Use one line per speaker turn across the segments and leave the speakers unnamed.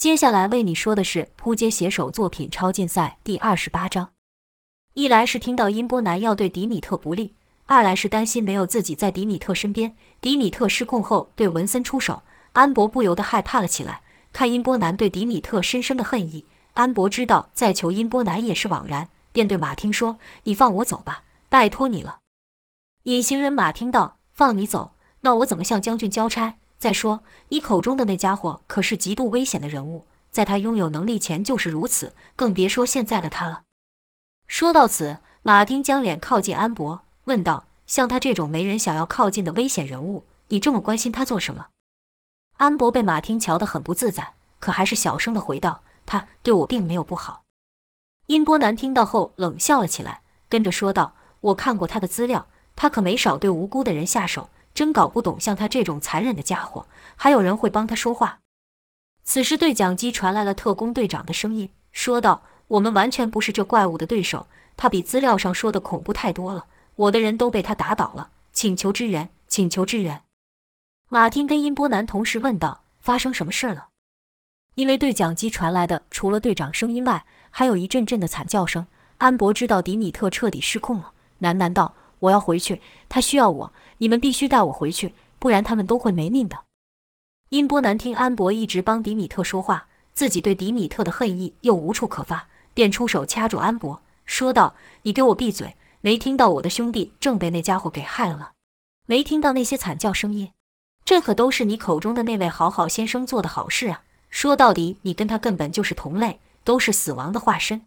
接下来为你说的是扑街写手作品超竞赛第二十八章。一来是听到音波男要对迪米特不利，二来是担心没有自己在迪米特身边，迪米特失控后对文森出手，安博不由得害怕了起来。看音波男对迪米特深深的恨意，安博知道再求音波男也是枉然，便对马汀说：“你放我走吧，拜托你了。”隐形人马汀道：“放你走，那我怎么向将军交差？”再说，你口中的那家伙可是极度危险的人物，在他拥有能力前就是如此，更别说现在的他了。说到此，马丁将脸靠近安博，问道：“像他这种没人想要靠近的危险人物，你这么关心他做什么？”安博被马丁瞧得很不自在，可还是小声的回道：“他对我并没有不好。”音波男听到后冷笑了起来，跟着说道：“我看过他的资料，他可没少对无辜的人下手。”真搞不懂，像他这种残忍的家伙，还有人会帮他说话。此时，对讲机传来了特工队长的声音，说道：“我们完全不是这怪物的对手，他比资料上说的恐怖太多了。我的人都被他打倒了，请求支援，请求支援。”马汀跟音波男同时问道：“发生什么事了？”因为对讲机传来的除了队长声音外，还有一阵阵的惨叫声。安博知道迪米特彻底失控了，喃喃道。我要回去，他需要我，你们必须带我回去，不然他们都会没命的。音波男听安博一直帮迪米特说话，自己对迪米特的恨意又无处可发，便出手掐住安博，说道：“你给我闭嘴！没听到我的兄弟正被那家伙给害了？没听到那些惨叫声音？这可都是你口中的那位好好先生做的好事啊！说到底，你跟他根本就是同类，都是死亡的化身。”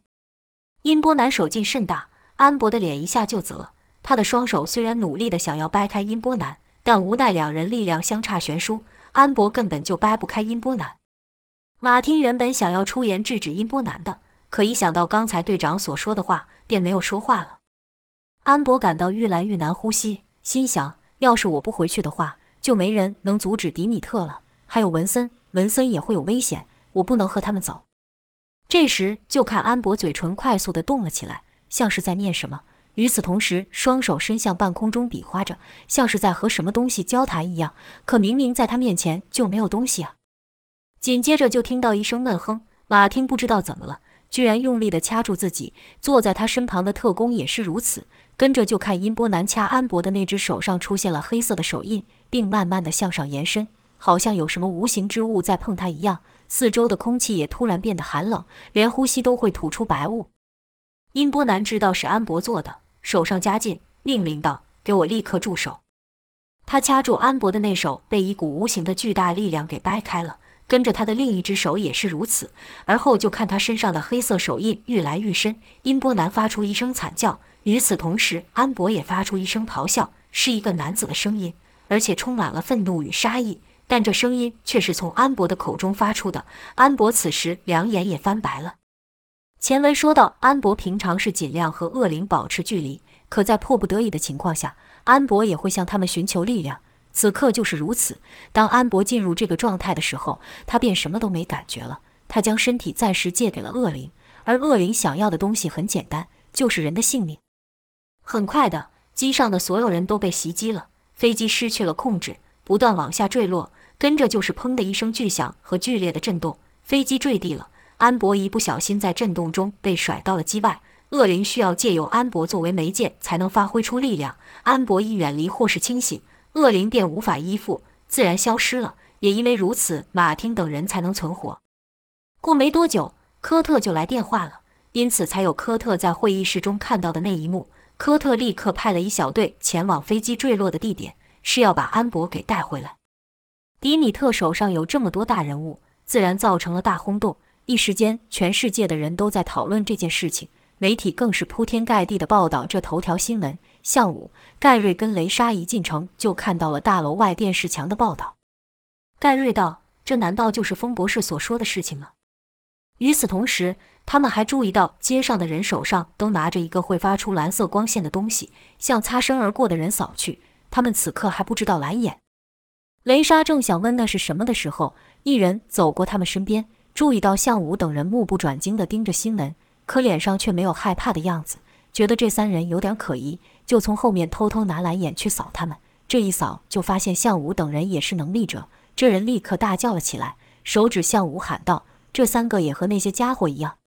音波男手劲甚大，安博的脸一下就紫了。他的双手虽然努力的想要掰开音波男，但无奈两人力量相差悬殊，安博根本就掰不开音波男。马汀原本想要出言制止音波男的，可一想到刚才队长所说的话，便没有说话了。安博感到愈来愈难呼吸，心想：要是我不回去的话，就没人能阻止迪米特了。还有文森，文森也会有危险，我不能和他们走。这时，就看安博嘴唇快速的动了起来，像是在念什么。与此同时，双手伸向半空中比划着，像是在和什么东西交谈一样。可明明在他面前就没有东西啊！紧接着就听到一声闷哼，马汀不知道怎么了，居然用力地掐住自己。坐在他身旁的特工也是如此。跟着就看音波男掐安博的那只手上出现了黑色的手印，并慢慢地向上延伸，好像有什么无形之物在碰他一样。四周的空气也突然变得寒冷，连呼吸都会吐出白雾。音波男知道是安博做的。手上加劲，命令道：“给我立刻住手！”他掐住安博的那手被一股无形的巨大力量给掰开了，跟着他的另一只手也是如此。而后就看他身上的黑色手印愈来愈深。音波男发出一声惨叫，与此同时，安博也发出一声咆哮，是一个男子的声音，而且充满了愤怒与杀意。但这声音却是从安博的口中发出的。安博此时两眼也翻白了。前文说到，安博平常是尽量和恶灵保持距离，可在迫不得已的情况下，安博也会向他们寻求力量。此刻就是如此。当安博进入这个状态的时候，他便什么都没感觉了。他将身体暂时借给了恶灵，而恶灵想要的东西很简单，就是人的性命。很快的，机上的所有人都被袭击了，飞机失去了控制，不断往下坠落，跟着就是砰的一声巨响和剧烈的震动，飞机坠地了。安博一不小心在震动中被甩到了机外，恶灵需要借由安博作为媒介才能发挥出力量。安博一远离或是清醒，恶灵便无法依附，自然消失了。也因为如此，马丁等人才能存活。过没多久，科特就来电话了，因此才有科特在会议室中看到的那一幕。科特立刻派了一小队前往飞机坠落的地点，是要把安博给带回来。迪米特手上有这么多大人物，自然造成了大轰动。一时间，全世界的人都在讨论这件事情，媒体更是铺天盖地的报道这头条新闻。下午，盖瑞跟雷莎一进城就看到了大楼外电视墙的报道。盖瑞道：“这难道就是风博士所说的事情吗？”与此同时，他们还注意到街上的人手上都拿着一个会发出蓝色光线的东西，向擦身而过的人扫去。他们此刻还不知道蓝眼。雷莎正想问那是什么的时候，一人走过他们身边。注意到向武等人目不转睛地盯着新闻，可脸上却没有害怕的样子，觉得这三人有点可疑，就从后面偷偷拿蓝眼去扫他们。这一扫，就发现向武等人也是能力者，这人立刻大叫了起来，手指向武喊道：“这三个也和那些家伙一样。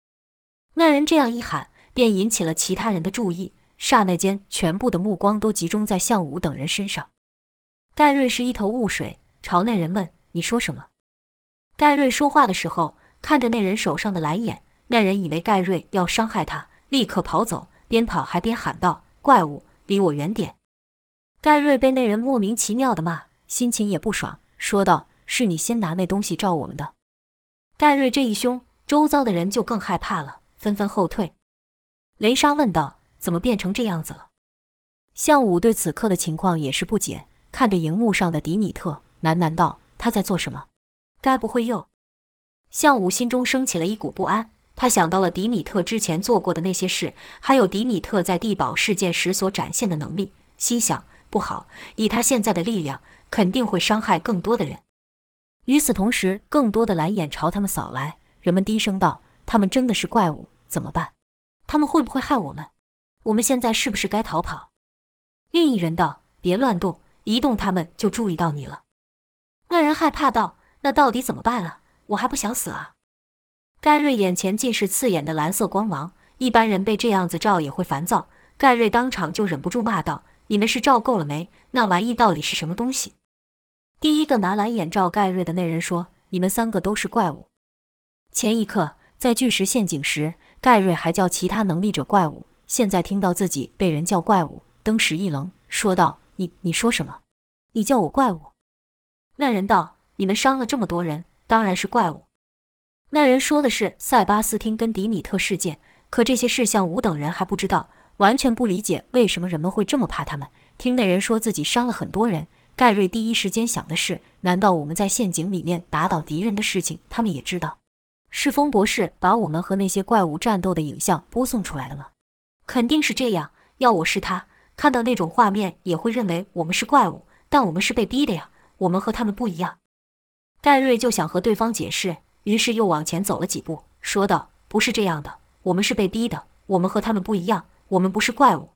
那人这样一喊，便引起了其他人的注意，刹那间，全部的目光都集中在向武等人身上。盖瑞是一头雾水，朝那人问：“你说什么？”盖瑞说话的时候，看着那人手上的蓝眼，那人以为盖瑞要伤害他，立刻跑走，边跑还边喊道：“怪物，离我远点！”盖瑞被那人莫名其妙的骂，心情也不爽，说道：“是你先拿那东西照我们的。”盖瑞这一凶，周遭的人就更害怕了，纷纷后退。雷莎问道：“怎么变成这样子了？”向武对此刻的情况也是不解，看着荧幕上的迪米特，喃喃道：“他在做什么？”该不会又……向武心中升起了一股不安。他想到了迪米特之前做过的那些事，还有迪米特在地堡事件时所展现的能力，心想：不好，以他现在的力量，肯定会伤害更多的人。与此同时，更多的蓝眼朝他们扫来。人们低声道：“他们真的是怪物，怎么办？他们会不会害我们？我们现在是不是该逃跑？”另一人道：“别乱动，一动他们就注意到你了。”那人害怕道。那到底怎么办啊？我还不想死啊！盖瑞眼前尽是刺眼的蓝色光芒，一般人被这样子照也会烦躁。盖瑞当场就忍不住骂道：“你们是照够了没？那玩意到底是什么东西？”第一个拿蓝眼罩盖瑞的那人说：“你们三个都是怪物。”前一刻在巨石陷阱时，盖瑞还叫其他能力者怪物，现在听到自己被人叫怪物，登时一愣，说道：“你你说什么？你叫我怪物？”那人道。你们伤了这么多人，当然是怪物。那人说的是塞巴斯汀跟迪米特事件，可这些事项五等人还不知道，完全不理解为什么人们会这么怕他们。听那人说自己伤了很多人，盖瑞第一时间想的是：难道我们在陷阱里面打倒敌人的事情，他们也知道？是风博士把我们和那些怪物战斗的影像播送出来的吗？肯定是这样。要我是他，看到那种画面也会认为我们是怪物，但我们是被逼的呀，我们和他们不一样。盖瑞就想和对方解释，于是又往前走了几步，说道：“不是这样的，我们是被逼的，我们和他们不一样，我们不是怪物。”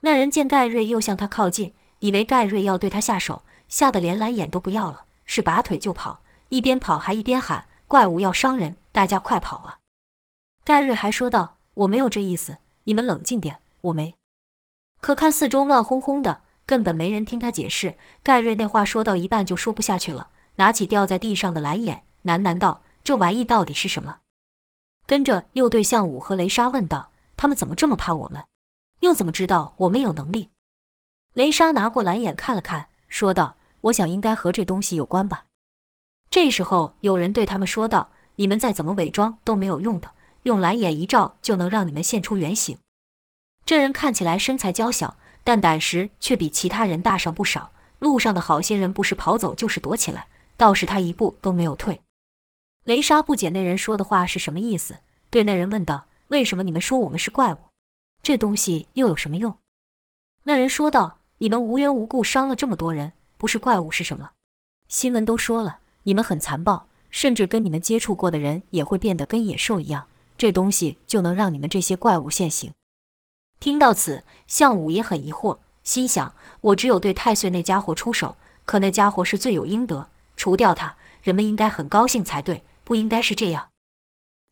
那人见盖瑞又向他靠近，以为盖瑞要对他下手，吓得连蓝眼都不要了，是拔腿就跑，一边跑还一边喊：“怪物要伤人，大家快跑啊！”盖瑞还说道：“我没有这意思，你们冷静点，我没。”可看四周乱哄哄的，根本没人听他解释。盖瑞那话说到一半就说不下去了。拿起掉在地上的蓝眼，喃喃道：“这玩意到底是什么？”跟着又对向武和雷莎问道：“他们怎么这么怕我们？又怎么知道我们有能力？”雷莎拿过蓝眼看了看，说道：“我想应该和这东西有关吧。”这时候有人对他们说道：“你们再怎么伪装都没有用的，用蓝眼一照就能让你们现出原形。”这人看起来身材娇小，但胆识却比其他人大上不少。路上的好些人不是跑走就是躲起来。倒是他一步都没有退。雷莎不解那人说的话是什么意思，对那人问道：“为什么你们说我们是怪物？这东西又有什么用？”那人说道：“你们无缘无故伤了这么多人，不是怪物是什么？新闻都说了，你们很残暴，甚至跟你们接触过的人也会变得跟野兽一样。这东西就能让你们这些怪物现形。”听到此，项武也很疑惑，心想：“我只有对太岁那家伙出手，可那家伙是罪有应得。”除掉他，人们应该很高兴才对，不应该是这样。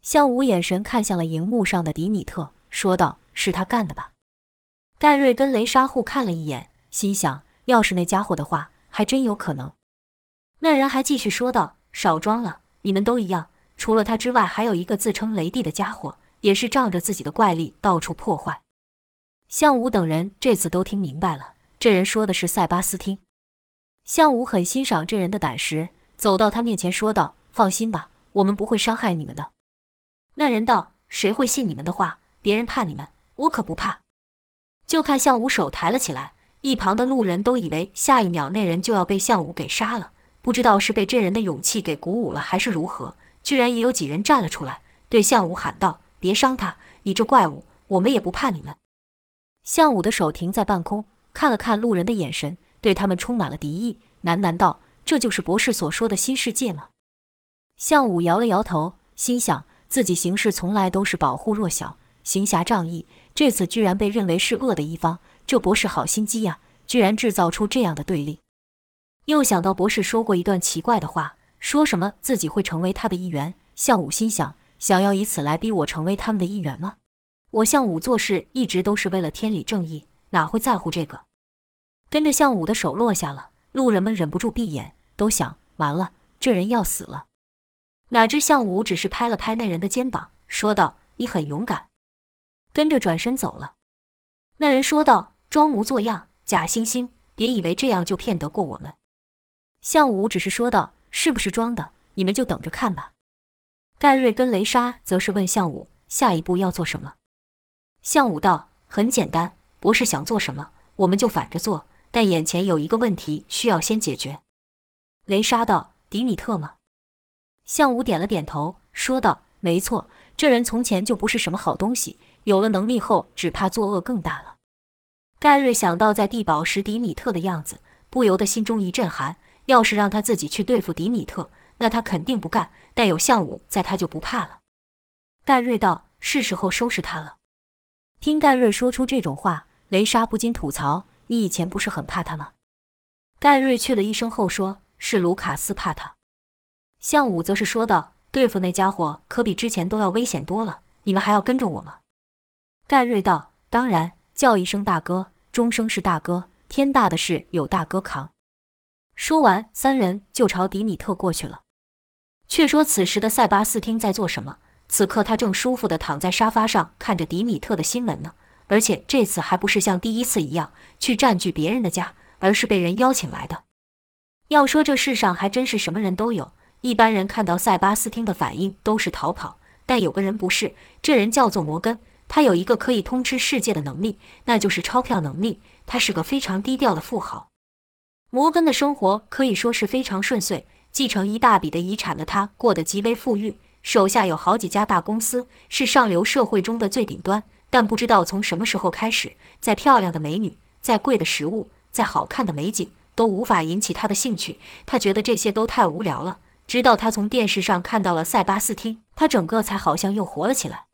向武眼神看向了荧幕上的迪米特，说道：“是他干的吧？”盖瑞跟雷莎互看了一眼，心想：要是那家伙的话，还真有可能。那人还继续说道：“少装了，你们都一样，除了他之外，还有一个自称雷帝的家伙，也是仗着自己的怪力到处破坏。”向武等人这次都听明白了，这人说的是塞巴斯汀。向武很欣赏这人的胆识，走到他面前说道：“放心吧，我们不会伤害你们的。”那人道：“谁会信你们的话？别人怕你们，我可不怕。”就看向武手抬了起来，一旁的路人都以为下一秒那人就要被向武给杀了，不知道是被这人的勇气给鼓舞了，还是如何，居然也有几人站了出来，对向武喊道：“别伤他，你这怪物，我们也不怕你们。”向武的手停在半空，看了看路人的眼神。对他们充满了敌意，喃喃道：“这就是博士所说的新世界吗？”向武摇了摇头，心想自己行事从来都是保护弱小、行侠仗义，这次居然被认为是恶的一方，这博士好心机呀！居然制造出这样的对立。又想到博士说过一段奇怪的话，说什么自己会成为他的一员，项武心想：想要以此来逼我成为他们的一员吗？我项武做事一直都是为了天理正义，哪会在乎这个？跟着项武的手落下了，路人们忍不住闭眼，都想：完了，这人要死了。哪知项武只是拍了拍那人的肩膀，说道：“你很勇敢。”跟着转身走了。那人说道：“装模作样，假惺惺，别以为这样就骗得过我们。”项武只是说道：“是不是装的？你们就等着看吧。”盖瑞跟雷莎则是问项武：“下一步要做什么？”项武道：“很简单，博士想做什么，我们就反着做。但眼前有一个问题需要先解决。”雷莎道：“迪米特吗？”向武点了点头，说道：“没错，这人从前就不是什么好东西，有了能力后，只怕作恶更大了。”盖瑞想到在地堡时迪米特的样子，不由得心中一阵寒。要是让他自己去对付迪米特，那他肯定不干。但有项武在，他就不怕了。盖瑞道：“是时候收拾他了。”听盖瑞说出这种话，雷莎不禁吐槽：“你以前不是很怕他吗？”盖瑞去了一声后说：“是卢卡斯怕他。”向武则是说道：“对付那家伙可比之前都要危险多了，你们还要跟着我吗？”盖瑞道：“当然，叫一声大哥，终生是大哥。天大的事有大哥扛。”说完，三人就朝迪米特过去了。却说此时的塞巴斯汀在做什么？此刻他正舒服地躺在沙发上，看着迪米特的新闻呢。而且这次还不是像第一次一样去占据别人的家，而是被人邀请来的。要说这世上还真是什么人都有。一般人看到塞巴斯汀的反应都是逃跑，但有个人不是，这人叫做摩根。他有一个可以通吃世界的能力，那就是钞票能力。他是个非常低调的富豪。摩根的生活可以说是非常顺遂，继承一大笔的遗产的他过得极为富裕，手下有好几家大公司，是上流社会中的最顶端。但不知道从什么时候开始，再漂亮的美女、再贵的食物、再好看的美景，都无法引起他的兴趣。他觉得这些都太无聊了。直到他从电视上看到了塞巴斯汀，他整个才好像又活了起来。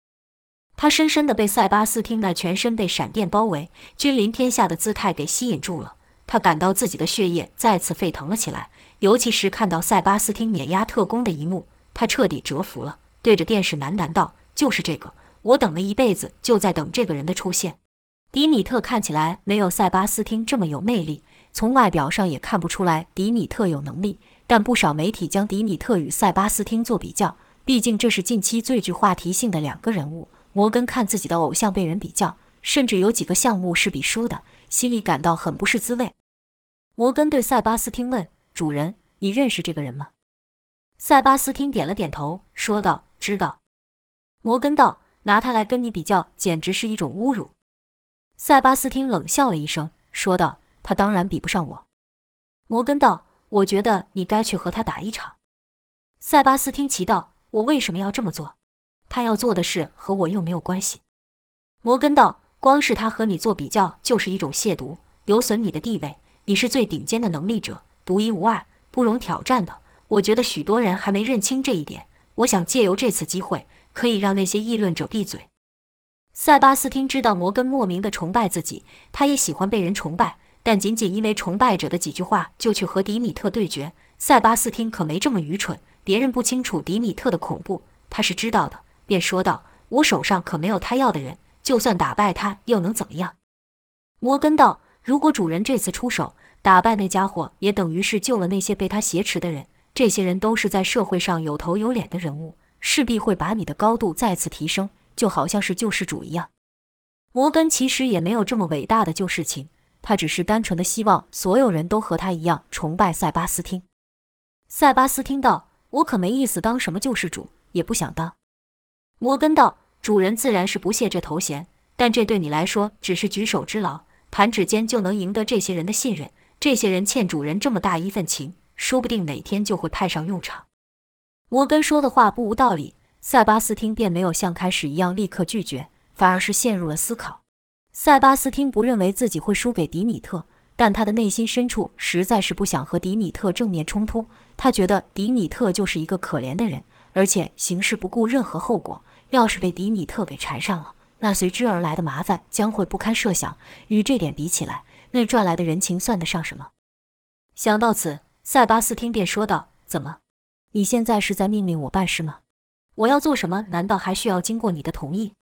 他深深地被塞巴斯汀那全身被闪电包围、君临天下的姿态给吸引住了。他感到自己的血液再次沸腾了起来，尤其是看到塞巴斯汀碾压特工的一幕，他彻底折服了，对着电视喃喃道：“就是这个，我等了一辈子，就在等这个人的出现。”迪米特看起来没有塞巴斯汀这么有魅力，从外表上也看不出来迪米特有能力，但不少媒体将迪米特与塞巴斯汀做比较，毕竟这是近期最具话题性的两个人物。摩根看自己的偶像被人比较，甚至有几个项目是比输的。心里感到很不是滋味。摩根对塞巴斯汀问：“主人，你认识这个人吗？”塞巴斯汀点了点头，说道：“知道。”摩根道：“拿他来跟你比较，简直是一种侮辱。”塞巴斯汀冷笑了一声，说道：“他当然比不上我。”摩根道：“我觉得你该去和他打一场。”塞巴斯汀奇道：“我为什么要这么做？他要做的事和我又没有关系。”摩根道。光是他和你做比较，就是一种亵渎，有损你的地位。你是最顶尖的能力者，独一无二，不容挑战的。我觉得许多人还没认清这一点。我想借由这次机会，可以让那些议论者闭嘴。塞巴斯汀知道摩根莫名的崇拜自己，他也喜欢被人崇拜，但仅仅因为崇拜者的几句话就去和迪米特对决。塞巴斯汀可没这么愚蠢，别人不清楚迪米特的恐怖，他是知道的，便说道：“我手上可没有他要的人。”就算打败他，又能怎么样？摩根道：“如果主人这次出手打败那家伙，也等于是救了那些被他挟持的人。这些人都是在社会上有头有脸的人物，势必会把你的高度再次提升，就好像是救世主一样。”摩根其实也没有这么伟大的救世情，他只是单纯的希望所有人都和他一样崇拜塞巴斯汀。塞巴斯汀道：“我可没意思当什么救世主，也不想当。”摩根道。主人自然是不屑这头衔，但这对你来说只是举手之劳，弹指间就能赢得这些人的信任。这些人欠主人这么大一份情，说不定哪天就会派上用场。摩根说的话不无道理，塞巴斯汀便没有像开始一样立刻拒绝，反而是陷入了思考。塞巴斯汀不认为自己会输给迪米特，但他的内心深处实在是不想和迪米特正面冲突。他觉得迪米特就是一个可怜的人，而且行事不顾任何后果。要是被迪米特给缠上了，那随之而来的麻烦将会不堪设想。与这点比起来，那赚来的人情算得上什么？想到此，塞巴斯汀便说道：“怎么，你现在是在命令我办事吗？我要做什么，难道还需要经过你的同意？”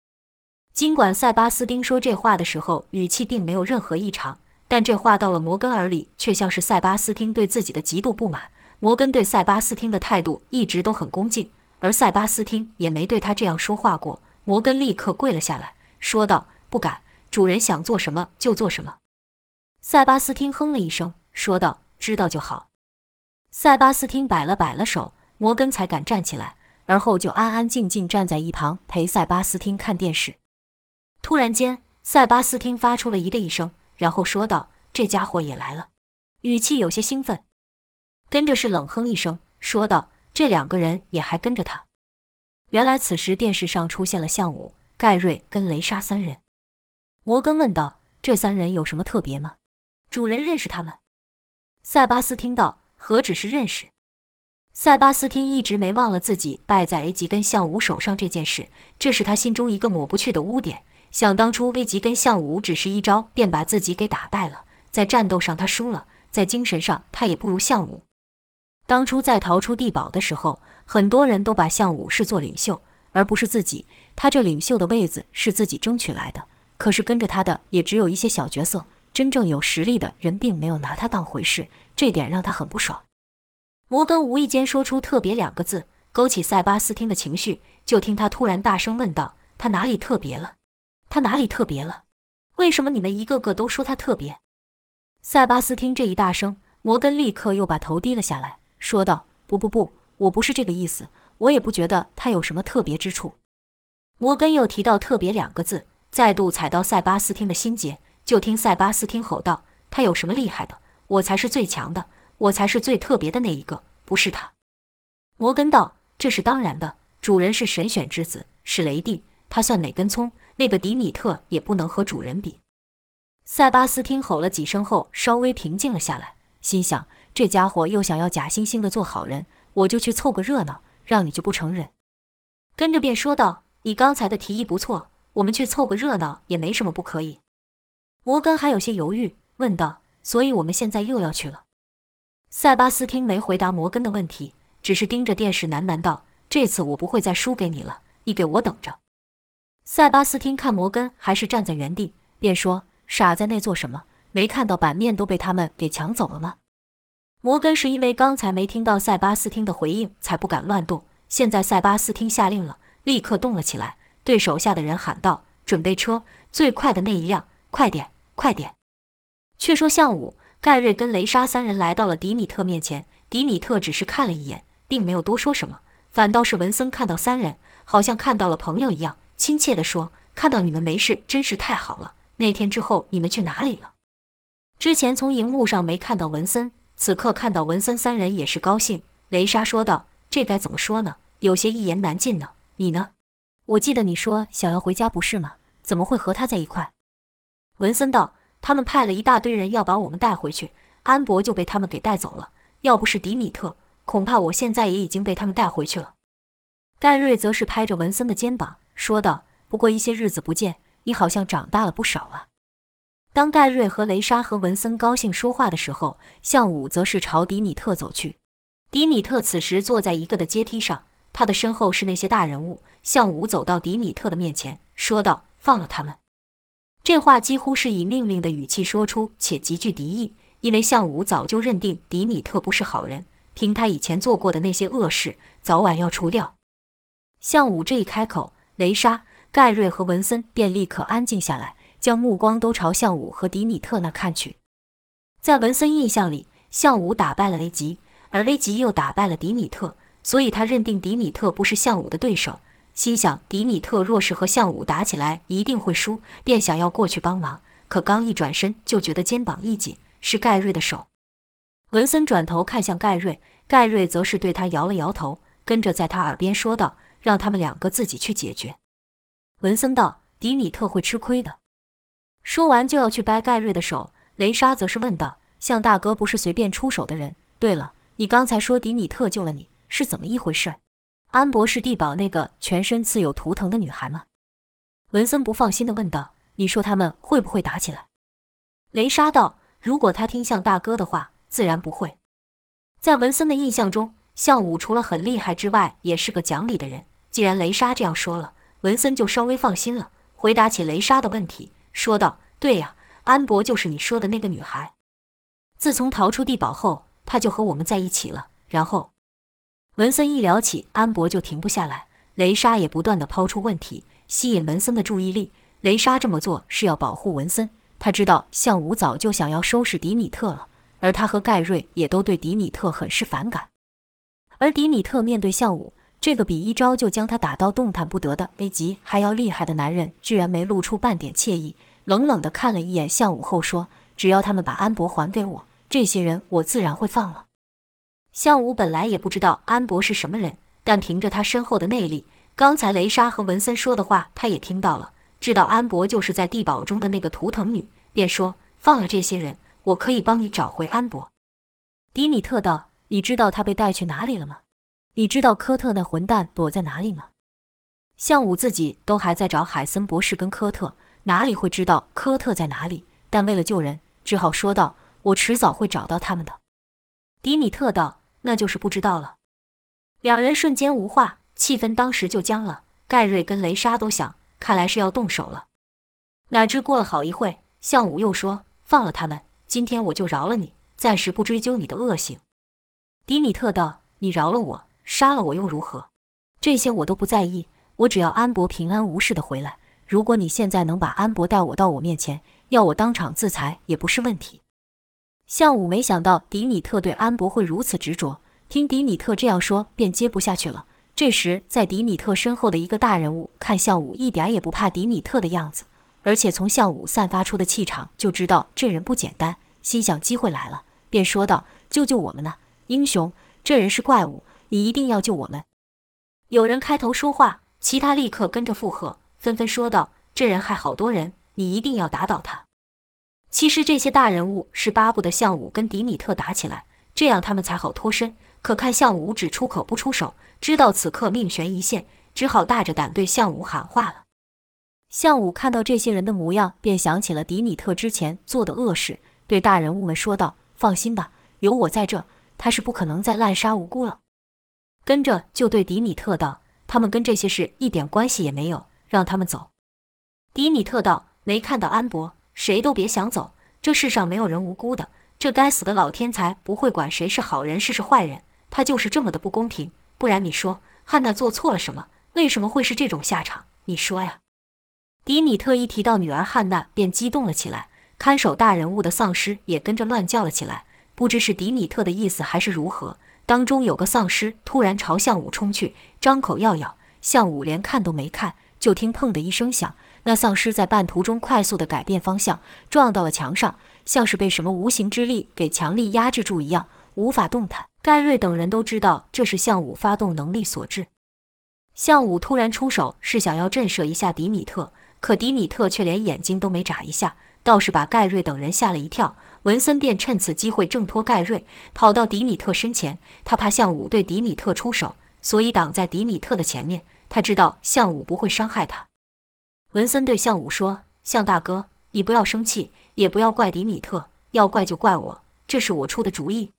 尽管塞巴斯汀说这话的时候语气并没有任何异常，但这话到了摩根耳里，却像是塞巴斯汀对自己的极度不满。摩根对塞巴斯汀的态度一直都很恭敬，而塞巴斯汀也没对他这样说话过。摩根立刻跪了下来，说道：“不敢，主人想做什么就做什么。”塞巴斯汀哼了一声，说道：“知道就好。”塞巴斯汀摆了摆了手，摩根才敢站起来，而后就安安静静站在一旁陪塞巴斯汀看电视。突然间，塞巴斯汀发出了一个一声，然后说道：“这家伙也来了。”语气有些兴奋。跟着是冷哼一声，说道：“这两个人也还跟着他。”原来此时电视上出现了向武、盖瑞跟雷莎三人。摩根问道：“这三人有什么特别吗？主人认识他们？”塞巴斯听到，何止是认识？塞巴斯汀一直没忘了自己败在 A 级跟向武手上这件事，这是他心中一个抹不去的污点。想当初，A 级跟向武只是一招便把自己给打败了，在战斗上他输了，在精神上他也不如向武。当初在逃出地堡的时候，很多人都把项武视作领袖，而不是自己。他这领袖的位子是自己争取来的，可是跟着他的也只有一些小角色，真正有实力的人并没有拿他当回事，这点让他很不爽。摩根无意间说出“特别”两个字，勾起塞巴斯汀的情绪。就听他突然大声问道：“他哪里特别了？他哪里特别了？为什么你们一个个都说他特别？”塞巴斯汀这一大声，摩根立刻又把头低了下来。说道：“不不不，我不是这个意思，我也不觉得他有什么特别之处。”摩根又提到“特别”两个字，再度踩到塞巴斯汀的心结。就听塞巴斯汀吼道：“他有什么厉害的？我才是最强的，我才是最特别的那一个，不是他。”摩根道：“这是当然的，主人是神选之子，是雷帝，他算哪根葱？那个迪米特也不能和主人比。”塞巴斯汀吼了几声后，稍微平静了下来，心想。这家伙又想要假惺惺的做好人，我就去凑个热闹，让你就不承认。跟着便说道：“你刚才的提议不错，我们去凑个热闹也没什么不可以。”摩根还有些犹豫，问道：“所以我们现在又要去了？”塞巴斯汀没回答摩根的问题，只是盯着电视喃喃道：“这次我不会再输给你了，你给我等着。”塞巴斯汀看摩根还是站在原地，便说：“傻在那做什么？没看到版面都被他们给抢走了吗？”摩根是因为刚才没听到塞巴斯汀的回应，才不敢乱动。现在塞巴斯汀下令了，立刻动了起来，对手下的人喊道：“准备车，最快的那一辆，快点，快点！”却说向武、盖瑞跟雷莎三人来到了迪米特面前，迪米特只是看了一眼，并没有多说什么，反倒是文森看到三人，好像看到了朋友一样，亲切地说：“看到你们没事，真是太好了。那天之后，你们去哪里了？”之前从荧幕上没看到文森。此刻看到文森三人也是高兴。雷莎说道：“这该怎么说呢？有些一言难尽呢。你呢？我记得你说想要回家，不是吗？怎么会和他在一块？”文森道：“他们派了一大堆人要把我们带回去，安博就被他们给带走了。要不是迪米特，恐怕我现在也已经被他们带回去了。”盖瑞则是拍着文森的肩膀说道：“不过一些日子不见，你好像长大了不少啊。”当盖瑞和雷莎和文森高兴说话的时候，向武则是朝迪米特走去。迪米特此时坐在一个的阶梯上，他的身后是那些大人物。向武走到迪米特的面前，说道：“放了他们。”这话几乎是以命令的语气说出，且极具敌意，因为向武早就认定迪米特不是好人，凭他以前做过的那些恶事，早晚要除掉。向武这一开口，雷莎、盖瑞和文森便立刻安静下来。将目光都朝向武和迪米特那看去，在文森印象里，向武打败了雷吉，而雷吉又打败了迪米特，所以他认定迪米特不是向武的对手。心想迪米特若是和向武打起来，一定会输，便想要过去帮忙。可刚一转身，就觉得肩膀一紧，是盖瑞的手。文森转头看向盖瑞，盖瑞则是对他摇了摇头，跟着在他耳边说道：“让他们两个自己去解决。”文森道：“迪米特会吃亏的。”说完就要去掰盖瑞的手，雷莎则是问道：“向大哥不是随便出手的人。对了，你刚才说迪米特救了你，是怎么一回事？安博是地堡那个全身刺有图腾的女孩吗？”文森不放心地问道：“你说他们会不会打起来？”雷莎道：“如果他听向大哥的话，自然不会。”在文森的印象中，向武除了很厉害之外，也是个讲理的人。既然雷莎这样说了，文森就稍微放心了，回答起雷莎的问题，说道：“对呀，安博就是你说的那个女孩。自从逃出地堡后，她就和我们在一起了。然后，文森一聊起安博就停不下来，雷莎也不断的抛出问题，吸引文森的注意力。雷莎这么做是要保护文森，他知道向武早就想要收拾迪米特了，而他和盖瑞也都对迪米特很是反感。而迪米特面对向武这个比一招就将他打到动弹不得的 A 级还要厉害的男人，居然没露出半点怯意，冷冷的看了一眼向武后说：“只要他们把安博还给我，这些人我自然会放了。”项武本来也不知道安博是什么人，但凭着他身后的内力，刚才雷莎和文森说的话他也听到了，知道安博就是在地堡中的那个图腾女，便说：“放了这些人，我可以帮你找回安博。”迪米特道。你知道他被带去哪里了吗？你知道科特那混蛋躲在哪里吗？项武自己都还在找海森博士跟科特，哪里会知道科特在哪里？但为了救人，只好说道：“我迟早会找到他们的。”迪米特道：“那就是不知道了。”两人瞬间无话，气氛当时就僵了。盖瑞跟雷莎都想，看来是要动手了。哪知过了好一会，向武又说：“放了他们，今天我就饶了你，暂时不追究你的恶行。”迪米特道：“你饶了我，杀了我又如何？这些我都不在意，我只要安博平安无事的回来。如果你现在能把安博带我到我面前，要我当场自裁也不是问题。”向武没想到迪米特对安博会如此执着，听迪米特这样说，便接不下去了。这时，在迪米特身后的一个大人物看向武一点也不怕迪米特的样子，而且从向武散发出的气场就知道这人不简单，心想机会来了，便说道：“救救我们呢！”英雄，这人是怪物，你一定要救我们。有人开头说话，其他立刻跟着附和，纷纷说道：“这人害好多人，你一定要打倒他。”其实这些大人物是巴不得项武跟迪米特打起来，这样他们才好脱身。可看项武只出口不出手，知道此刻命悬一线，只好大着胆对项武喊话了。项武看到这些人的模样，便想起了迪米特之前做的恶事，对大人物们说道：“放心吧，有我在这。”他是不可能再滥杀无辜了。跟着就对迪米特道：“他们跟这些事一点关系也没有，让他们走。”迪米特道：“没看到安博，谁都别想走。这世上没有人无辜的，这该死的老天才不会管谁是好人，谁是坏人。他就是这么的不公平。不然你说汉娜做错了什么？为什么会是这种下场？你说呀？”迪米特一提到女儿汉娜，便激动了起来。看守大人物的丧尸也跟着乱叫了起来。不知是迪米特的意思还是如何，当中有个丧尸突然朝向武冲去，张口要咬向武，连看都没看，就听砰的一声响，那丧尸在半途中快速的改变方向，撞到了墙上，像是被什么无形之力给强力压制住一样，无法动弹。盖瑞等人都知道这是向武发动能力所致。向武突然出手是想要震慑一下迪米特，可迪米特却连眼睛都没眨一下，倒是把盖瑞等人吓了一跳。文森便趁此机会挣脱盖瑞，跑到迪米特身前。他怕向武对迪米特出手，所以挡在迪米特的前面。他知道向武不会伤害他。文森对向武说：“向大哥，你不要生气，也不要怪迪米特，要怪就怪我，这是我出的主意。”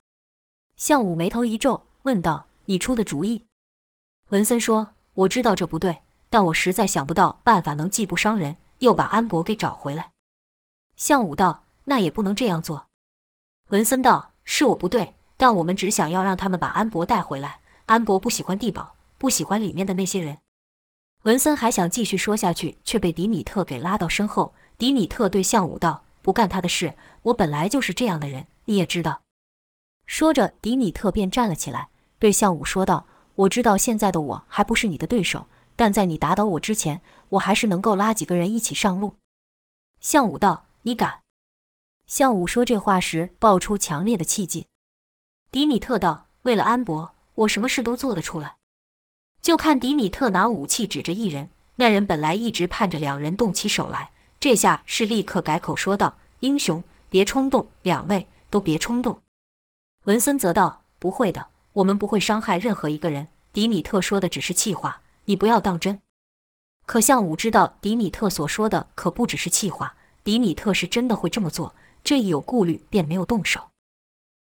向武眉头一皱，问道：“你出的主意？”文森说：“我知道这不对，但我实在想不到办法能既不伤人，又把安博给找回来。”向武道。那也不能这样做，文森道：“是我不对，但我们只想要让他们把安博带回来。安博不喜欢地堡，不喜欢里面的那些人。”文森还想继续说下去，却被迪米特给拉到身后。迪米特对向武道：“不干他的事，我本来就是这样的人，你也知道。”说着，迪米特便站了起来，对向武说道：“我知道现在的我还不是你的对手，但在你打倒我之前，我还是能够拉几个人一起上路。”向武道：“你敢？”向武说这话时，爆出强烈的气劲。迪米特道：“为了安博，我什么事都做得出来。”就看迪米特拿武器指着一人，那人本来一直盼着两人动起手来，这下是立刻改口说道：“英雄，别冲动，两位都别冲动。”文森则道：“不会的，我们不会伤害任何一个人。迪米特说的只是气话，你不要当真。”可向武知道，迪米特所说的可不只是气话，迪米特是真的会这么做。这一有顾虑，便没有动手。